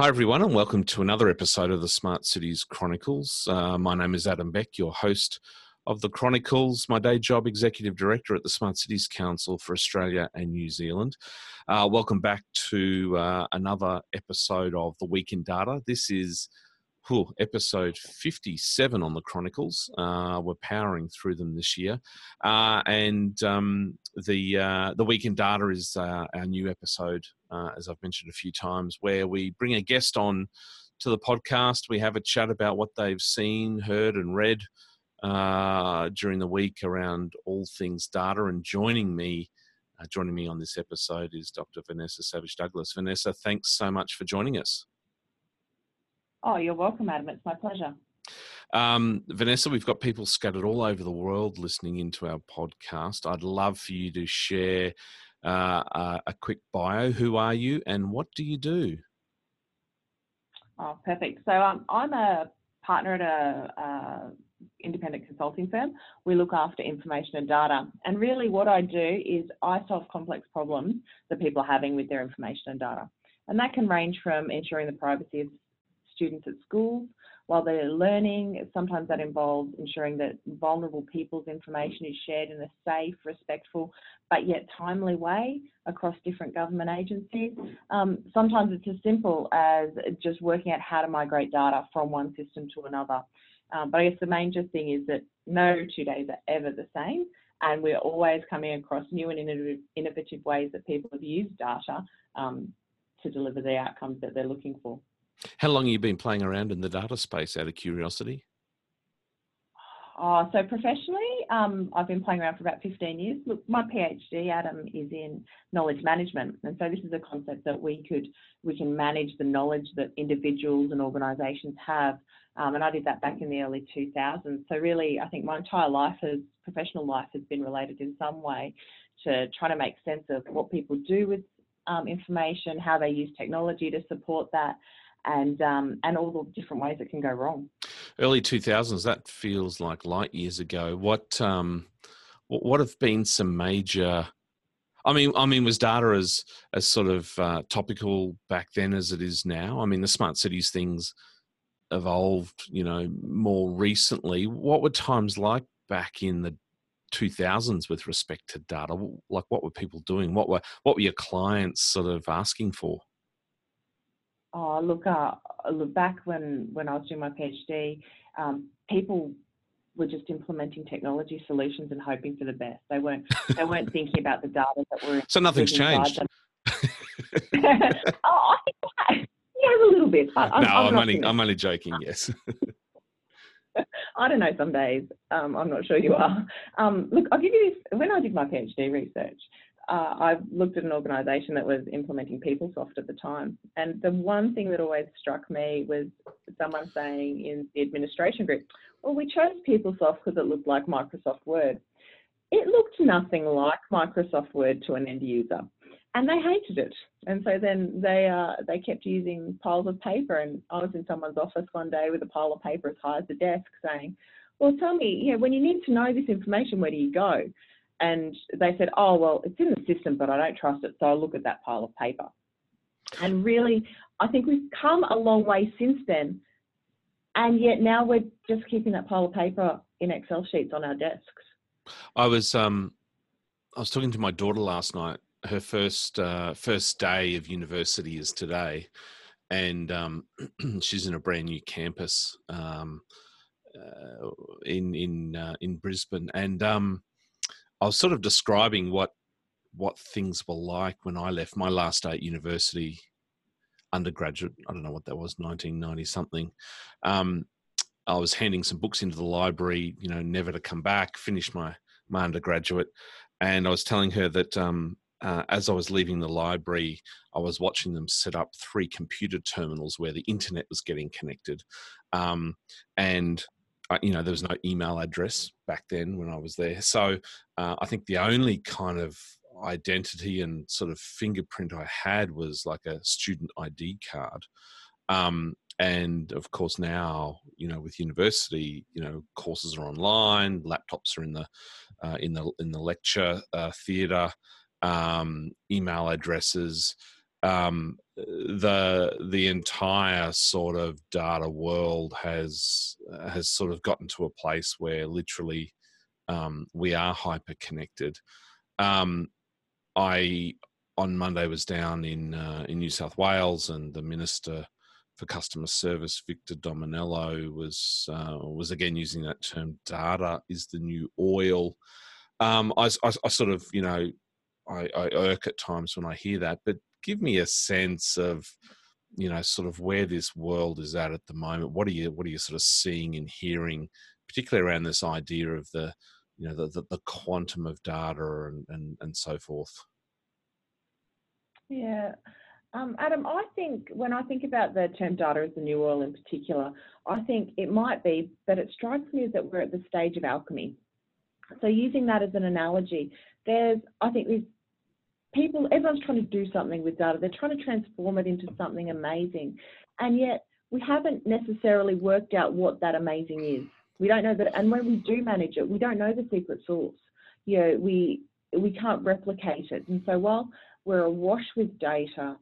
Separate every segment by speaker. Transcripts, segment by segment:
Speaker 1: Hi, everyone, and welcome to another episode of the Smart Cities Chronicles. Uh, my name is Adam Beck, your host of the Chronicles, my day job, Executive Director at the Smart Cities Council for Australia and New Zealand. Uh, welcome back to uh, another episode of the Week in Data. This is episode 57 on the Chronicles. Uh, we're powering through them this year. Uh, and um, the, uh, the Week in Data is uh, our new episode, uh, as I've mentioned a few times, where we bring a guest on to the podcast. We have a chat about what they've seen, heard, and read uh, during the week around all things data. And joining me, uh, joining me on this episode is Dr. Vanessa Savage Douglas. Vanessa, thanks so much for joining us.
Speaker 2: Oh, you're welcome, Adam. It's my pleasure.
Speaker 1: Um, Vanessa, we've got people scattered all over the world listening into our podcast. I'd love for you to share uh, a, a quick bio. Who are you and what do you do?
Speaker 2: Oh, perfect. So um, I'm a partner at a, a independent consulting firm. We look after information and data. And really what I do is I solve complex problems that people are having with their information and data. And that can range from ensuring the privacy of students at schools while they're learning. Sometimes that involves ensuring that vulnerable people's information is shared in a safe, respectful, but yet timely way across different government agencies. Um, sometimes it's as simple as just working out how to migrate data from one system to another. Um, but I guess the major thing is that no two days are ever the same, and we're always coming across new and innovative, ways that people have used data um, to deliver the outcomes that they're looking for.
Speaker 1: How long have you been playing around in the data space out of curiosity?
Speaker 2: Oh, so professionally, um, I've been playing around for about 15 years. Look, my PhD, Adam, is in knowledge management, and so this is a concept that we could we can manage the knowledge that individuals and organisations have. Um, and I did that back in the early 2000s. So really, I think my entire life has professional life has been related in some way to trying to make sense of what people do with um, information, how they use technology to support that, and um, and all the different ways it can go wrong.
Speaker 1: Early two thousands. That feels like light years ago. What um, what have been some major? I mean, I mean, was data as as sort of uh, topical back then as it is now? I mean, the smart cities things evolved, you know, more recently. What were times like back in the 2000s with respect to data? Like, what were people doing? What were what were your clients sort of asking for?
Speaker 2: Oh, look, uh, look back when, when I was doing my PhD, um, people were just implementing technology solutions and hoping for the best. They weren't they weren't thinking about the data that were.
Speaker 1: So nothing's changed.
Speaker 2: oh, I think yeah, a little bit.
Speaker 1: But I'm, no, I'm, I'm only I'm only joking. Yes.
Speaker 2: I don't know. Some days um, I'm not sure you are. Um, look, I'll give you this. When I did my PhD research, uh, I looked at an organisation that was implementing PeopleSoft at the time, and the one thing that always struck me was someone saying in the administration group, "Well, we chose PeopleSoft because it looked like Microsoft Word." It looked nothing like Microsoft Word to an end user, and they hated it. And so then they uh, they kept using piles of paper. And I was in someone's office one day with a pile of paper as high as the desk, saying, "Well, tell me, know, when you need to know this information, where do you go?" And they said, oh, well, it's in the system, but I don't trust it, so I'll look at that pile of paper. And really, I think we've come a long way since then, and yet now we're just keeping that pile of paper in Excel sheets on our desks.
Speaker 1: I was um, I was talking to my daughter last night. Her first uh, first day of university is today, and um, she's in a brand new campus um, uh, in in uh, in Brisbane, and um, I was sort of describing what what things were like when I left my last day at university, undergraduate. I don't know what that was, 1990 something. Um, I was handing some books into the library, you know, never to come back. Finished my my undergraduate, and I was telling her that um, uh, as I was leaving the library, I was watching them set up three computer terminals where the internet was getting connected, um, and you know, there was no email address back then when I was there. So uh, I think the only kind of identity and sort of fingerprint I had was like a student ID card. Um, and of course now, you know, with university, you know, courses are online, laptops are in the uh, in the in the lecture uh, theatre, um, email addresses. Um, the the entire sort of data world has has sort of gotten to a place where literally um, we are hyper connected. Um, I on Monday was down in uh, in New South Wales, and the minister for customer service, Victor Dominello, was uh, was again using that term. Data is the new oil. Um, I, I, I, sort of you know I, I irk at times when I hear that, but give me a sense of you know sort of where this world is at at the moment. What are you what are you sort of seeing and hearing, particularly around this idea of the you know the the, the quantum of data and, and and so forth.
Speaker 2: Yeah. Um, Adam, I think when I think about the term data as the new oil in particular, I think it might be, but it strikes me that we're at the stage of alchemy. So using that as an analogy, there's, I think there's people, everyone's trying to do something with data. They're trying to transform it into something amazing. And yet we haven't necessarily worked out what that amazing is. We don't know that, and when we do manage it, we don't know the secret sauce. You know, we we can't replicate it. And so while we're awash with data,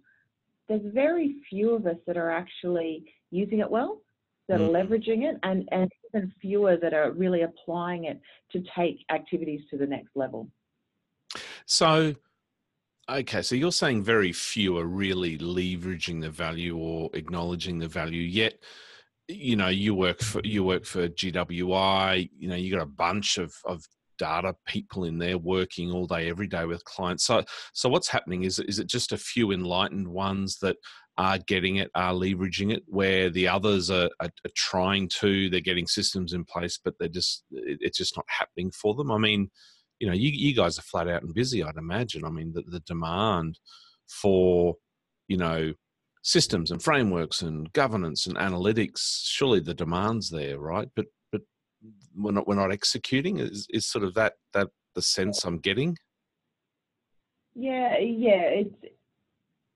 Speaker 2: there's very few of us that are actually using it well, that mm. are leveraging it, and, and even fewer that are really applying it to take activities to the next level.
Speaker 1: So, okay, so you're saying very few are really leveraging the value or acknowledging the value, yet you know you work for you work for GWI. You know you got a bunch of of data people in there working all day every day with clients so so what's happening is is it just a few enlightened ones that are getting it are leveraging it where the others are, are, are trying to they're getting systems in place but they're just it, it's just not happening for them i mean you know you, you guys are flat out and busy i'd imagine. I mean the, the demand for you know systems and frameworks and governance and analytics surely the demand's there right? But but we're not we're not executing. Is is sort of that that the sense i'm getting?
Speaker 2: Yeah yeah it's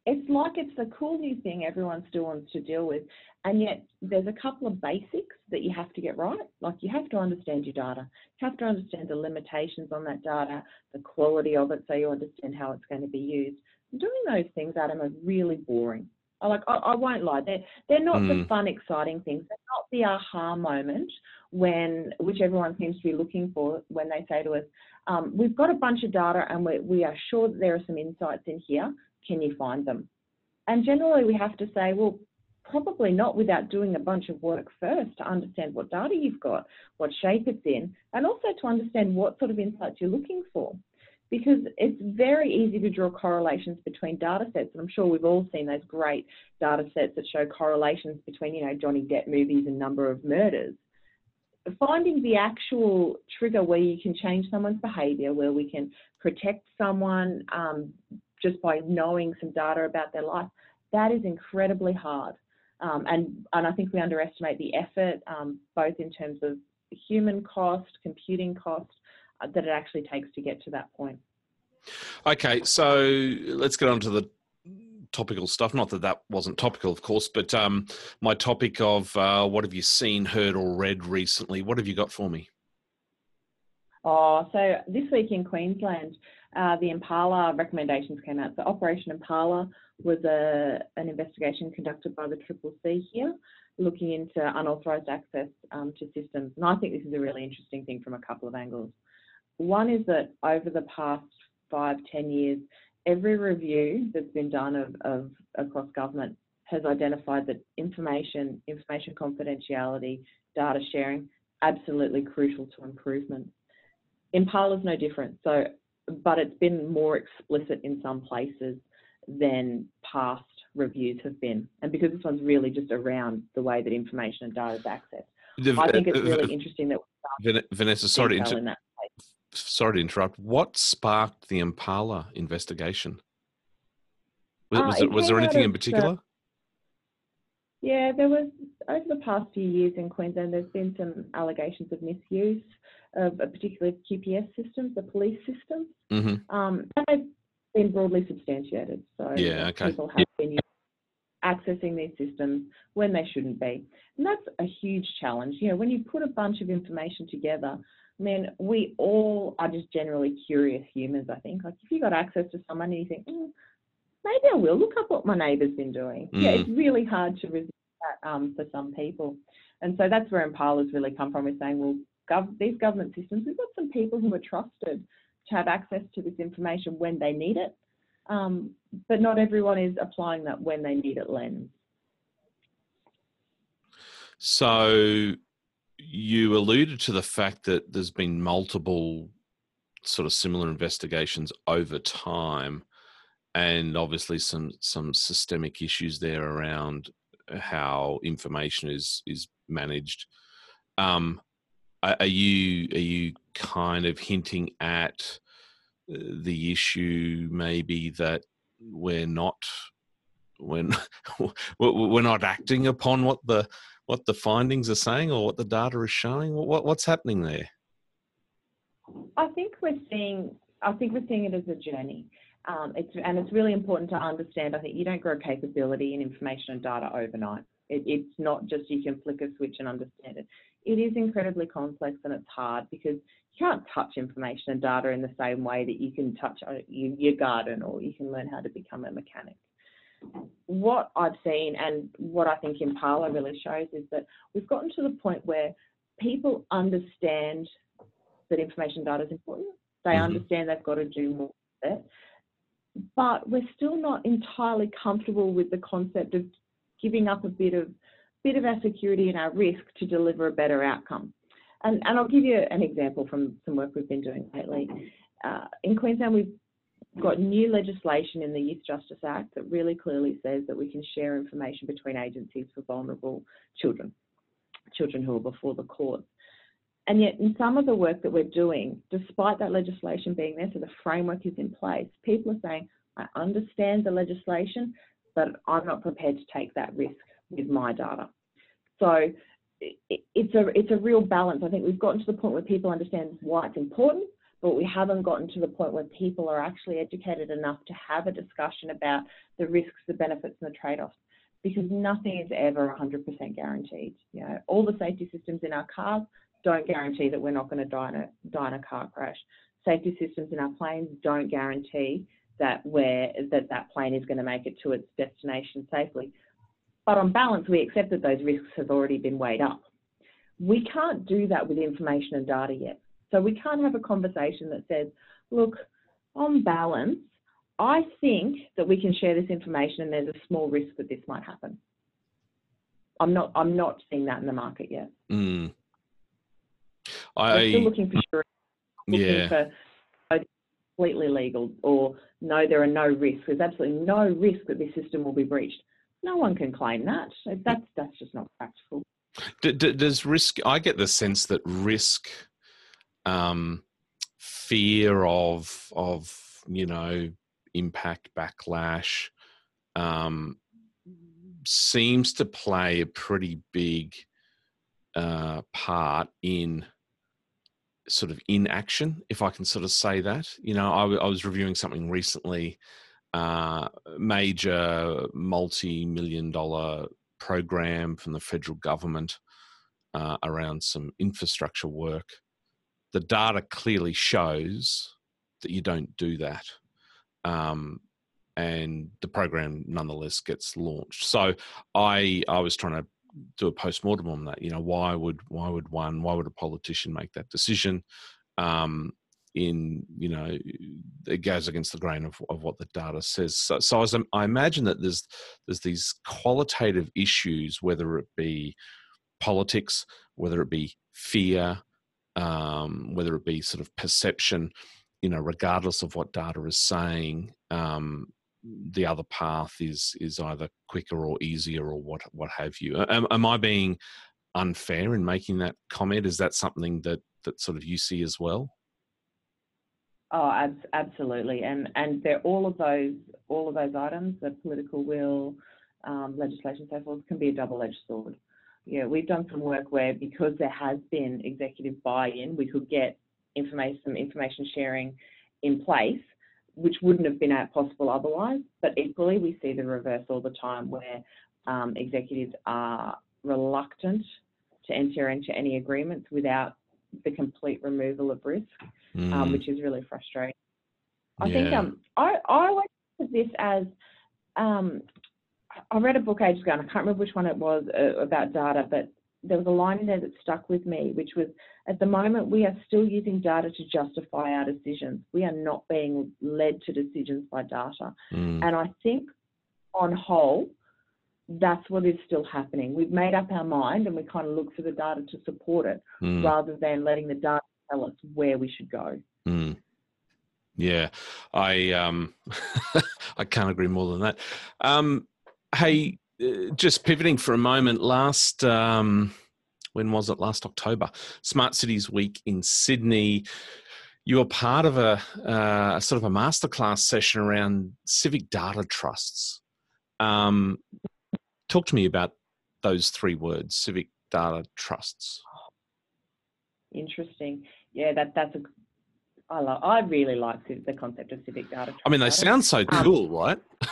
Speaker 2: it's like it's the cool new thing everyone still wants to deal with and yet there's a couple of basics that you have to get right like you have to understand your data you have to understand the limitations on that data the quality of it so you understand how it's going to be used doing those things adam are really boring I like I, I, won't lie, they're they're not mm. the fun, exciting things. They're not the aha moment when which everyone seems to be looking for when they say to us, um, "We've got a bunch of data and we we are sure that there are some insights in here. Can you find them?" And generally, we have to say, "Well, probably not without doing a bunch of work first to understand what data you've got, what shape it's in, and also to understand what sort of insights you're looking for." because it's very easy to draw correlations between data sets. And I'm sure we've all seen those great data sets that show correlations between, you know, Johnny Depp movies and number of murders. Finding the actual trigger where you can change someone's behavior, where we can protect someone um, just by knowing some data about their life, that is incredibly hard. Um, and, and I think we underestimate the effort, um, both in terms of human cost, computing cost, uh, that it actually takes to get to that point.
Speaker 1: Okay, so let's get on to the topical stuff. Not that that wasn't topical, of course, but um, my topic of uh, what have you seen, heard, or read recently? What have you got for me?
Speaker 2: Oh, so this week in Queensland, uh, the Impala recommendations came out. So Operation Impala was a, an investigation conducted by the Triple C here, looking into unauthorised access um, to systems. And I think this is a really interesting thing from a couple of angles. One is that over the past five, ten years, every review that's been done of, of across government has identified that information, information confidentiality, data sharing, absolutely crucial to improvement. Impala is no different. So, but it's been more explicit in some places than past reviews have been. And because this one's really just around the way that information and data is accessed, the, I think it's really uh, interesting that
Speaker 1: Vanessa, sorry to inter- sorry to interrupt. What sparked the Impala investigation? Was, uh, was, it, was there anything in particular?
Speaker 2: Yeah, there was over the past few years in Queensland. There's been some allegations of misuse of a particular QPS systems, the police systems, mm-hmm. um, and they've been broadly substantiated. So
Speaker 1: yeah, okay.
Speaker 2: people have been accessing these systems when they shouldn't be, and that's a huge challenge. You know, when you put a bunch of information together I mean, we all are just generally curious humans, I think. Like, if you got access to someone and you think, mm, maybe I will look up what my neighbour's been doing. Mm. Yeah, it's really hard to resist that um, for some people. And so that's where Impala's really come from, is saying, well, gov- these government systems, we've got some people who are trusted to have access to this information when they need it, um, but not everyone is applying that when they need it lens.
Speaker 1: So you alluded to the fact that there's been multiple sort of similar investigations over time and obviously some some systemic issues there around how information is is managed. Um, are you are you kind of hinting at uh, the issue maybe that we're not when we're not acting upon what the what the findings are saying or what the data is showing? What, what's happening there?
Speaker 2: I think we're seeing i think we're seeing it as a journey um, it's, and it's really important to understand i think you don't grow capability in information and data overnight it, it's not just you can flick a switch and understand it it is incredibly complex and it's hard because you can't touch information and data in the same way that you can touch uh, your garden or you can learn how to become a mechanic. What I've seen and what I think Impala really shows is that we've gotten to the point where people understand that information data is important. They mm-hmm. understand they've got to do more. But we're still not entirely comfortable with the concept of giving up a bit of bit of our security and our risk to deliver a better outcome. And, and I'll give you an example from some work we've been doing lately. Uh, in Queensland, we've got new legislation in the Youth Justice Act that really clearly says that we can share information between agencies for vulnerable children, children who are before the courts. And yet, in some of the work that we're doing, despite that legislation being there, so the framework is in place, people are saying, I understand the legislation, but I'm not prepared to take that risk with my data. So it's a it's a real balance. I think we've gotten to the point where people understand why it's important, but we haven't gotten to the point where people are actually educated enough to have a discussion about the risks, the benefits, and the trade-offs. Because nothing is ever 100% guaranteed. You know, all the safety systems in our cars don't guarantee that we're not going to die in a die in a car crash. Safety systems in our planes don't guarantee that where that that plane is going to make it to its destination safely. But on balance, we accept that those risks have already been weighed up. We can't do that with information and data yet. So we can't have a conversation that says, look, on balance, I think that we can share this information and there's a small risk that this might happen. I'm not I'm not seeing that in the market yet.
Speaker 1: Mm.
Speaker 2: I, We're still looking for sure looking yeah. for completely legal or no, there are no risks. There's absolutely no risk that this system will be breached. No one can claim that. That's that's just not practical.
Speaker 1: does risk? I get the sense that risk, um, fear of of you know impact backlash, um, seems to play a pretty big uh, part in sort of inaction, if I can sort of say that. You know, I, I was reviewing something recently uh, major multi-million dollar program from the federal government uh, around some infrastructure work. The data clearly shows that you don't do that. Um, and the program nonetheless gets launched. So I I was trying to do a post mortem on that. You know, why would why would one why would a politician make that decision? Um, in you know it goes against the grain of, of what the data says so, so as I imagine that there's there's these qualitative issues whether it be politics whether it be fear um, whether it be sort of perception you know regardless of what data is saying um, the other path is is either quicker or easier or what what have you. Am, am i being unfair in making that comment? Is that something that that sort of you see as well?
Speaker 2: Oh, ab- absolutely, and and they're all of those all of those items, the political will, um, legislation, so forth, can be a double-edged sword. Yeah, we've done some work where because there has been executive buy-in, we could get information, some information sharing in place, which wouldn't have been possible otherwise. But equally, we see the reverse all the time, where um, executives are reluctant to enter into any agreements without the complete removal of risk, um, mm. um, which is really frustrating. I yeah. think um, I, I always look at this as um, I read a book ages ago, and I can't remember which one it was uh, about data, but there was a line in there that stuck with me, which was at the moment we are still using data to justify our decisions. We are not being led to decisions by data.
Speaker 1: Mm.
Speaker 2: And I think on whole, that's what is still happening. We've made up our mind and we kind of look for the data to support it
Speaker 1: Mm.
Speaker 2: rather than letting the data tell us where we should go.
Speaker 1: Mm. Yeah, I um, I can't agree more than that. Um, hey, just pivoting for a moment. Last um, when was it? Last October, Smart Cities Week in Sydney. You were part of a, uh, a sort of a masterclass session around civic data trusts. Um, talk to me about those three words: civic data trusts.
Speaker 2: Interesting. Yeah, that that's a. I love. I really like the concept of civic data.
Speaker 1: I mean, they sound so
Speaker 2: Um,
Speaker 1: cool, right?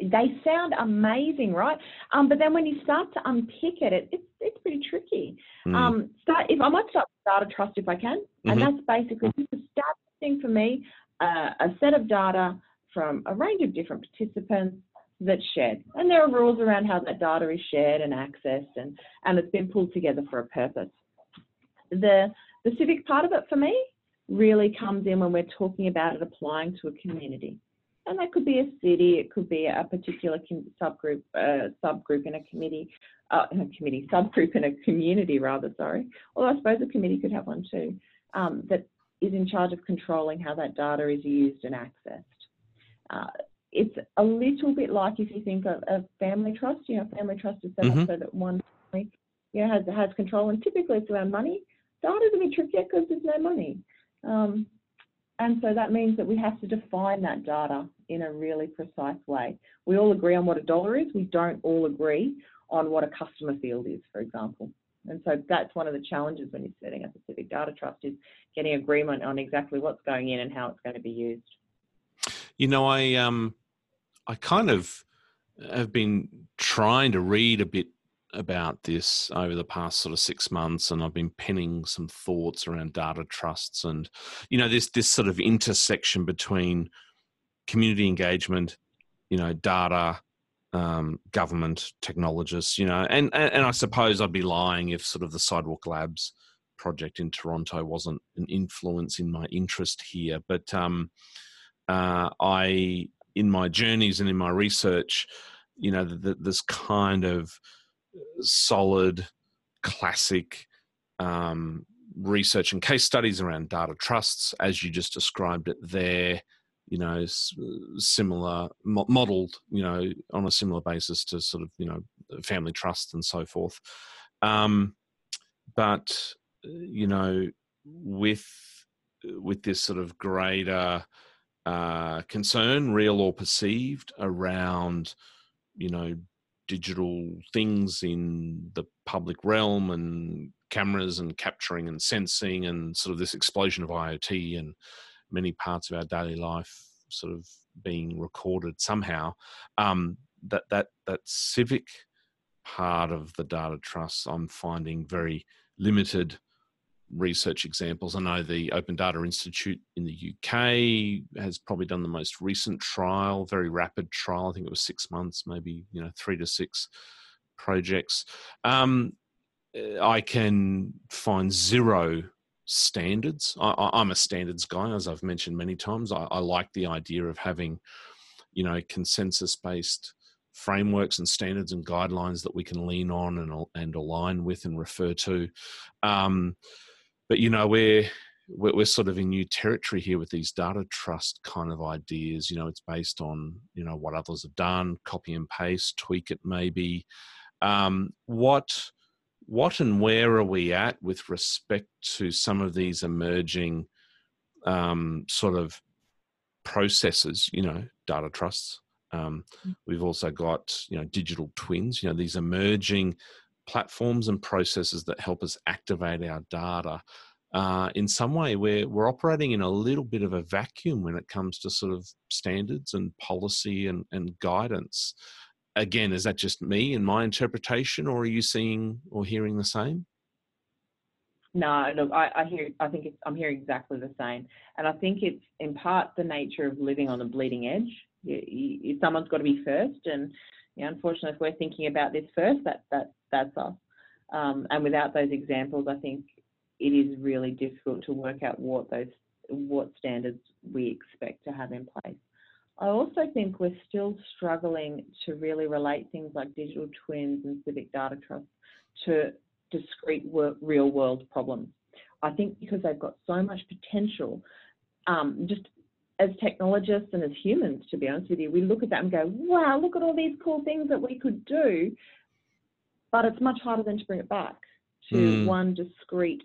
Speaker 2: they sound amazing, right? Um, but then when you start to unpick it, it it's it's pretty tricky.
Speaker 1: Mm.
Speaker 2: Um, start if I might start with data trust if I can, and that's basically just establishing for me uh, a set of data from a range of different participants that's shared, and there are rules around how that data is shared and accessed, and and it's been pulled together for a purpose. The the civic part of it for me really comes in when we're talking about it applying to a community. And that could be a city, it could be a particular subgroup, uh, subgroup in a committee, uh, in a committee, subgroup in a community rather, sorry. Although I suppose a committee could have one too, um, that is in charge of controlling how that data is used and accessed. Uh, it's a little bit like if you think of a family trust, you know, family trust is set
Speaker 1: Mhm.
Speaker 2: up so that one family, you know, has, has control and typically it's around money. Data's a bit trickier because there's no money. Um, and so that means that we have to define that data in a really precise way. We all agree on what a dollar is. We don't all agree on what a customer field is, for example. And so that's one of the challenges when you're setting up a civic data trust is getting agreement on exactly what's going in and how it's going to be used.
Speaker 1: You know, I um, I kind of have been trying to read a bit about this over the past sort of six months, and I've been penning some thoughts around data trusts, and you know, this this sort of intersection between community engagement, you know, data, um, government, technologists, you know, and, and and I suppose I'd be lying if sort of the Sidewalk Labs project in Toronto wasn't an influence in my interest here, but um, uh, I in my journeys and in my research, you know, th- th- this kind of solid, classic um, research and case studies around data trusts, as you just described it there. You know, similar modeled, you know, on a similar basis to sort of you know family trust and so forth. Um, but you know, with with this sort of greater uh, concern, real or perceived, around you know digital things in the public realm and cameras and capturing and sensing and sort of this explosion of IoT and many parts of our daily life sort of being recorded somehow. Um, that that that civic part of the data trust, I'm finding very limited research examples. I know the Open Data Institute in the UK has probably done the most recent trial, very rapid trial. I think it was six months, maybe you know three to six projects. Um, I can find zero standards. I, I'm a standards guy, as I've mentioned many times. I, I like the idea of having, you know, consensus-based frameworks and standards and guidelines that we can lean on and and align with and refer to. Um, but you know, we're we're we're sort of in new territory here with these data trust kind of ideas. You know, it's based on you know what others have done, copy and paste, tweak it maybe. Um, what what and where are we at with respect to some of these emerging um, sort of processes? You know, data trusts. Um, we've also got you know digital twins. You know, these emerging platforms and processes that help us activate our data. Uh, in some way, we're we're operating in a little bit of a vacuum when it comes to sort of standards and policy and, and guidance. Again, is that just me and my interpretation, or are you seeing or hearing the same?
Speaker 2: No, look, I, I hear. I think I'm hearing exactly the same, and I think it's in part the nature of living on the bleeding edge You, you, someone's got to be first, and you know, unfortunately, if we're thinking about this first, that that that's us. Um, and without those examples, I think it is really difficult to work out what those what standards we expect to have in place. I also think we're still struggling to really relate things like digital twins and civic data trust to discrete work, real world problems. I think because they've got so much potential, um, just as technologists and as humans, to be honest with you, we look at that and go, wow, look at all these cool things that we could do. But it's much harder than to bring it back to mm. one discrete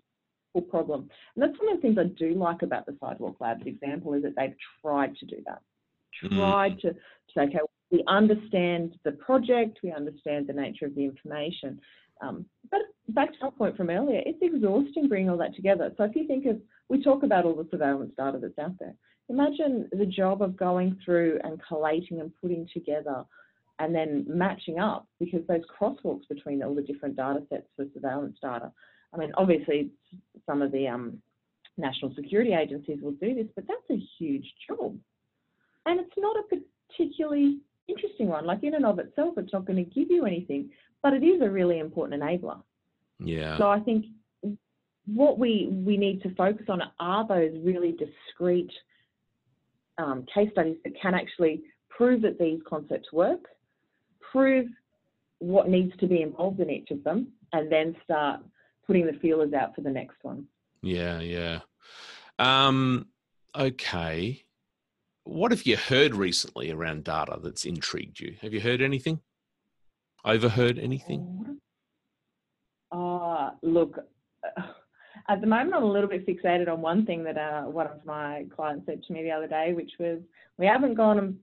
Speaker 2: problem. And that's one of the things I do like about the Sidewalk Labs example is that they've tried to do that. Mm. Tried mm. to, say, okay, we understand the project, we understand the nature of the information. Um, but back to our point from earlier, it's exhausting bringing all that together. So if you think of, we talk about all the surveillance data that's out there. Imagine the job of going through and collating and putting together and then matching up because those crosswalks between all the different data sets for surveillance data. I mean, obviously, some of the um, national security agencies will do this, but that's a huge job. And it's not a particularly interesting one. Like, in and of itself, it's not going to give you anything, but it is a really important enabler.
Speaker 1: Yeah.
Speaker 2: So I think what we we need to focus on are those really discrete um, case studies that can actually prove that these concepts work, prove what needs to be involved in each of them, and then start putting the feelers out for the next one.
Speaker 1: Yeah, yeah. Um, okay. What have you heard recently around data that's intrigued you? Have you heard anything? Overheard anything?
Speaker 2: Uh, look, at the moment, I'm a little bit fixated on one thing that uh, one of my clients said to me the other day, which was we haven't gone and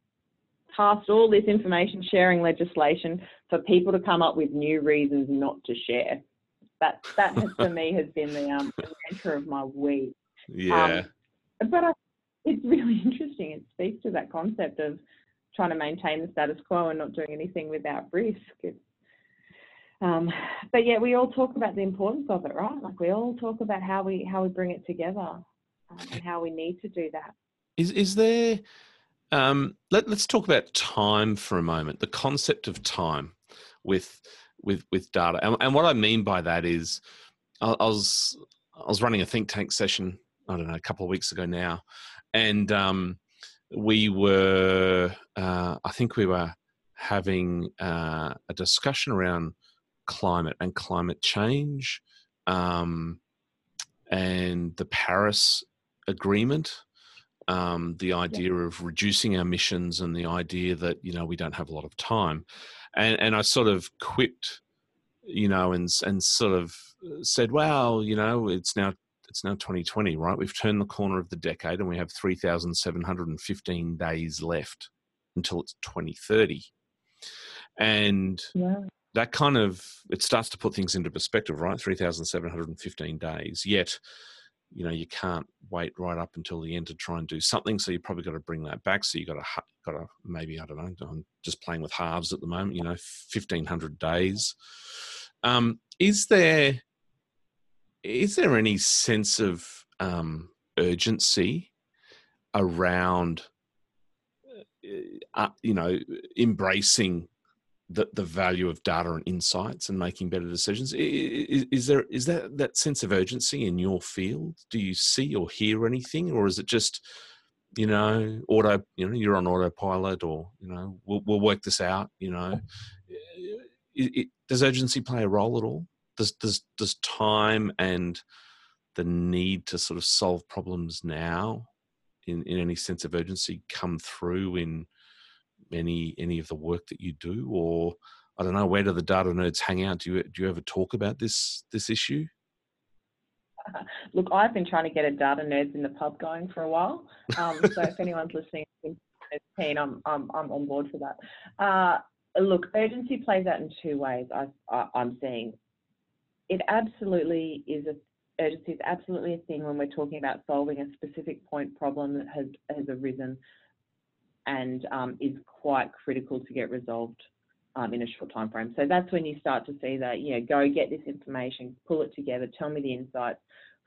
Speaker 2: passed all this information sharing legislation for people to come up with new reasons not to share. That that has, for me has been the um, mantra of my week.
Speaker 1: Yeah.
Speaker 2: Um, but I, it's really interesting. It speaks to that concept of trying to maintain the status quo and not doing anything without risk. Um, but yeah, we all talk about the importance of it, right? Like we all talk about how we how we bring it together um, and how we need to do that.
Speaker 1: Is is there? Um, let Let's talk about time for a moment. The concept of time with with with data, and, and what I mean by that is, I, I, was I was running a think tank session. I don't know a couple of weeks ago now, and um, we were uh, I think we were having uh, a discussion around climate and climate change um, and the Paris Agreement. Um, the idea yeah. of reducing our emissions and the idea that you know we don't have a lot of time, and and I sort of quipped, you know, and and sort of said, well, you know, it's now it's now 2020, right? We've turned the corner of the decade, and we have 3,715 days left until it's 2030, and yeah that kind of it starts to put things into perspective, right? Three thousand seven hundred and fifteen days. Yet, you know, you can't wait right up until the end to try and do something. So you probably got to bring that back. So you got to got to maybe I don't know. I'm just playing with halves at the moment. You know, fifteen hundred days. Um, is there is there any sense of um, urgency around uh, you know embracing the, the value of data and insights and making better decisions. Is, is, there is that that sense of urgency in your field? Do you see or hear anything, or is it just you know auto you know you're on autopilot, or you know we'll we'll work this out? You know, it, it, does urgency play a role at all? Does does does time and the need to sort of solve problems now in, in any sense of urgency come through in any any of the work that you do, or I don't know, where do the data nerds hang out? Do you do you ever talk about this this issue?
Speaker 2: Look, I've been trying to get a data nerds in the pub going for a while. Um, so if anyone's listening, keen, I'm, I'm I'm on board for that. Uh, look, urgency plays out in two ways. I, I I'm seeing it absolutely is a urgency is absolutely a thing when we're talking about solving a specific point problem that has has arisen and um, is quite critical to get resolved um, in a short time frame. So that's when you start to see that, you know, go get this information, pull it together, tell me the insights,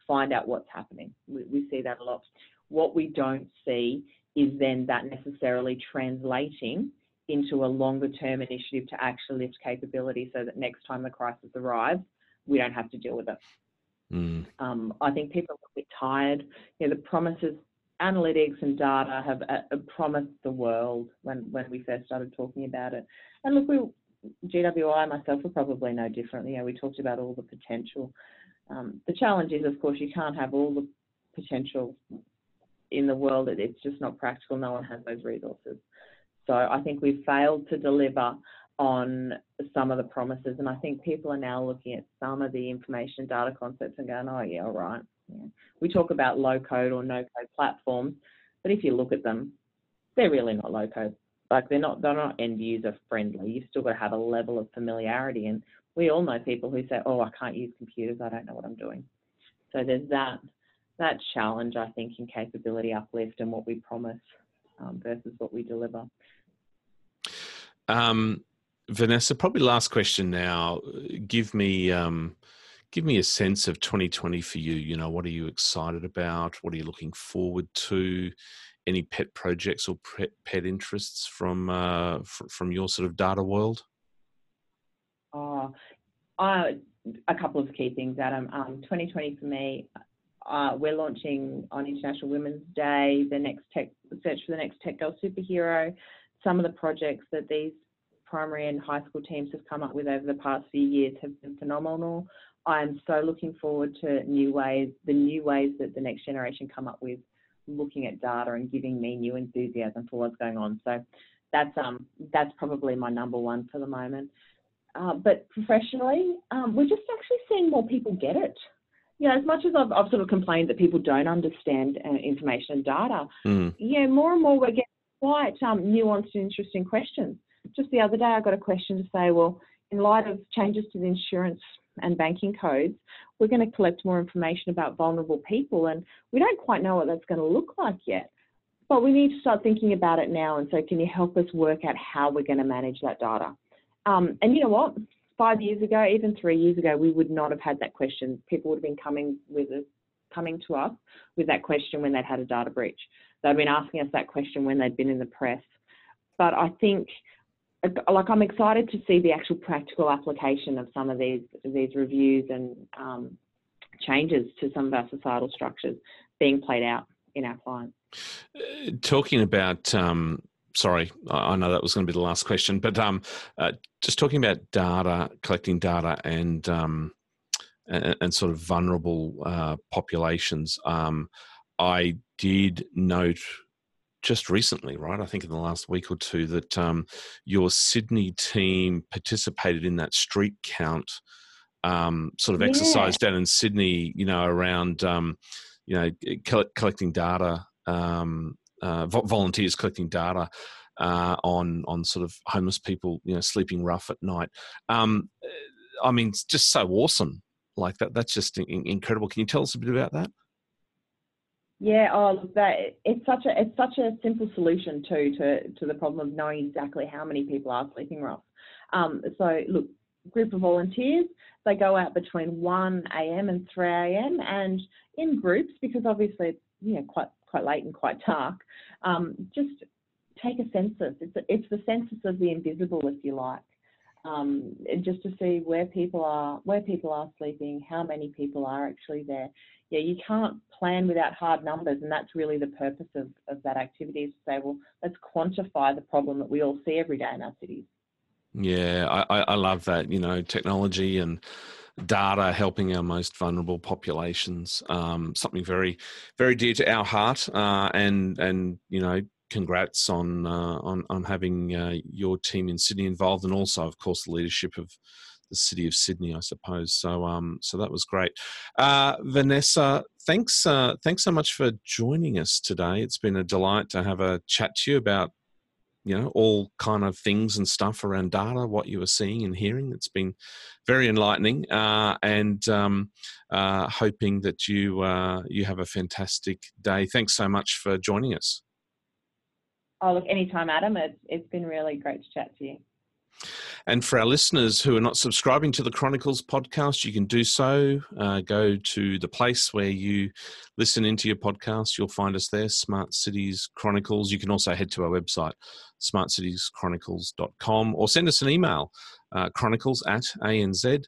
Speaker 2: find out what's happening. We, we see that a lot. What we don't see is then that necessarily translating into a longer term initiative to actually lift capability so that next time the crisis arrives, we don't have to deal with it. Mm. Um, I think people are a bit tired. You know, the promises, analytics and data have uh, promised the world when, when we first started talking about it. And look, we, GWI myself were probably no different. You know, we talked about all the potential. Um, the challenge is, of course, you can't have all the potential in the world. It's just not practical. No one has those resources. So I think we've failed to deliver on some of the promises, and I think people are now looking at some of the information data concepts and going, "Oh yeah, all right." Yeah. We talk about low code or no code platforms, but if you look at them, they're really not low code. Like they're not they're not end user friendly. You've still got to have a level of familiarity, and we all know people who say, "Oh, I can't use computers. I don't know what I'm doing." So there's that that challenge, I think, in capability uplift and what we promise um, versus what we deliver.
Speaker 1: Um, Vanessa, probably last question now. Give me um, give me a sense of 2020 for you. You know, what are you excited about? What are you looking forward to? Any pet projects or pet, pet interests from uh, from your sort of data world?
Speaker 2: Oh, uh, a couple of key things, Adam. Um, 2020 for me, uh, we're launching on International Women's Day the next tech search for the next tech girl superhero. Some of the projects that these primary and high school teams have come up with over the past few years have been phenomenal. I'm so looking forward to new ways, the new ways that the next generation come up with looking at data and giving me new enthusiasm for what's going on. So that's um that's probably my number one for the moment. Uh, but professionally, um, we're just actually seeing more people get it you know, as much as I've, I've sort of complained that people don't understand uh, information and data, mm. you know, more and more we're getting quite um, nuanced and interesting questions. Just the other day, I got a question to say, well, in light of changes to the insurance and banking codes, we're going to collect more information about vulnerable people, and we don't quite know what that's going to look like yet. But we need to start thinking about it now. And so, can you help us work out how we're going to manage that data? Um, and you know what? five years ago, even three years ago, we would not have had that question. People would have been coming with us, coming to us with that question when they'd had a data breach. They'd been asking us that question when they'd been in the press. But I think, like, I'm excited to see the actual practical application of some of these these reviews and um, changes to some of our societal structures being played out in our clients.
Speaker 1: Uh, talking about um, sorry, I know that was going to be the last question, but um, uh, just talking about data, collecting data, and um, and, and, sort of vulnerable uh, populations. Um, I did note just recently, right? I think in the last week or two that um, your Sydney team participated in that street count um, sort of yeah. exercise down in Sydney. You know, around um, you know collecting data um, uh, volunteers collecting data uh, on on sort of homeless people, you know, sleeping rough at night. Um, I mean, it's just so awesome. Like that, that's just in- incredible. Can you tell us a bit about that?
Speaker 2: Yeah, oh, that it's such a it's such a simple solution too to to the problem of knowing exactly how many people are sleeping rough. Um, so look, group of volunteers, they go out between 1 a.m. and 3 a.m. and in groups because obviously it's you know quite quite late and quite dark. Um, just take a census. It's, a, it's the census of the invisible, if you like. Um, just to see where people are, where people are sleeping, how many people are actually there. Yeah, you can't plan without hard numbers, and that's really the purpose of, of that activity is to say, well, let's quantify the problem that we all see every day in our cities.
Speaker 1: Yeah, I, I love that. You know, technology and data helping our most vulnerable populations. Um, something very, very dear to our heart. Uh, and and you know, congrats on uh, on on having uh, your team in Sydney involved, and also, of course, the leadership of the city of Sydney, I suppose. So um, so that was great. Uh, Vanessa, thanks uh, thanks so much for joining us today. It's been a delight to have a chat to you about you know all kind of things and stuff around data what you were seeing and hearing it's been very enlightening uh, and um, uh, hoping that you uh, you have a fantastic day thanks so much for joining us
Speaker 2: oh look anytime adam it's, it's been really great to chat to you
Speaker 1: And for our listeners who are not subscribing to the Chronicles podcast, you can do so. Uh, go to the place where you listen into your podcast. You'll find us there, Smart Cities Chronicles. You can also head to our website, smartcitieschronicles.com, or send us an email, uh, chronicles at anz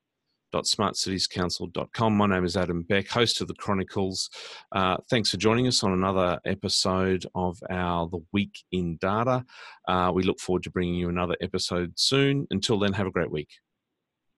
Speaker 1: www.smartcitiescouncil.com. My name is Adam Beck, host of the Chronicles. Uh, thanks for joining us on another episode of our The Week in Data. Uh, we look forward to bringing you another episode soon. Until then, have a great week.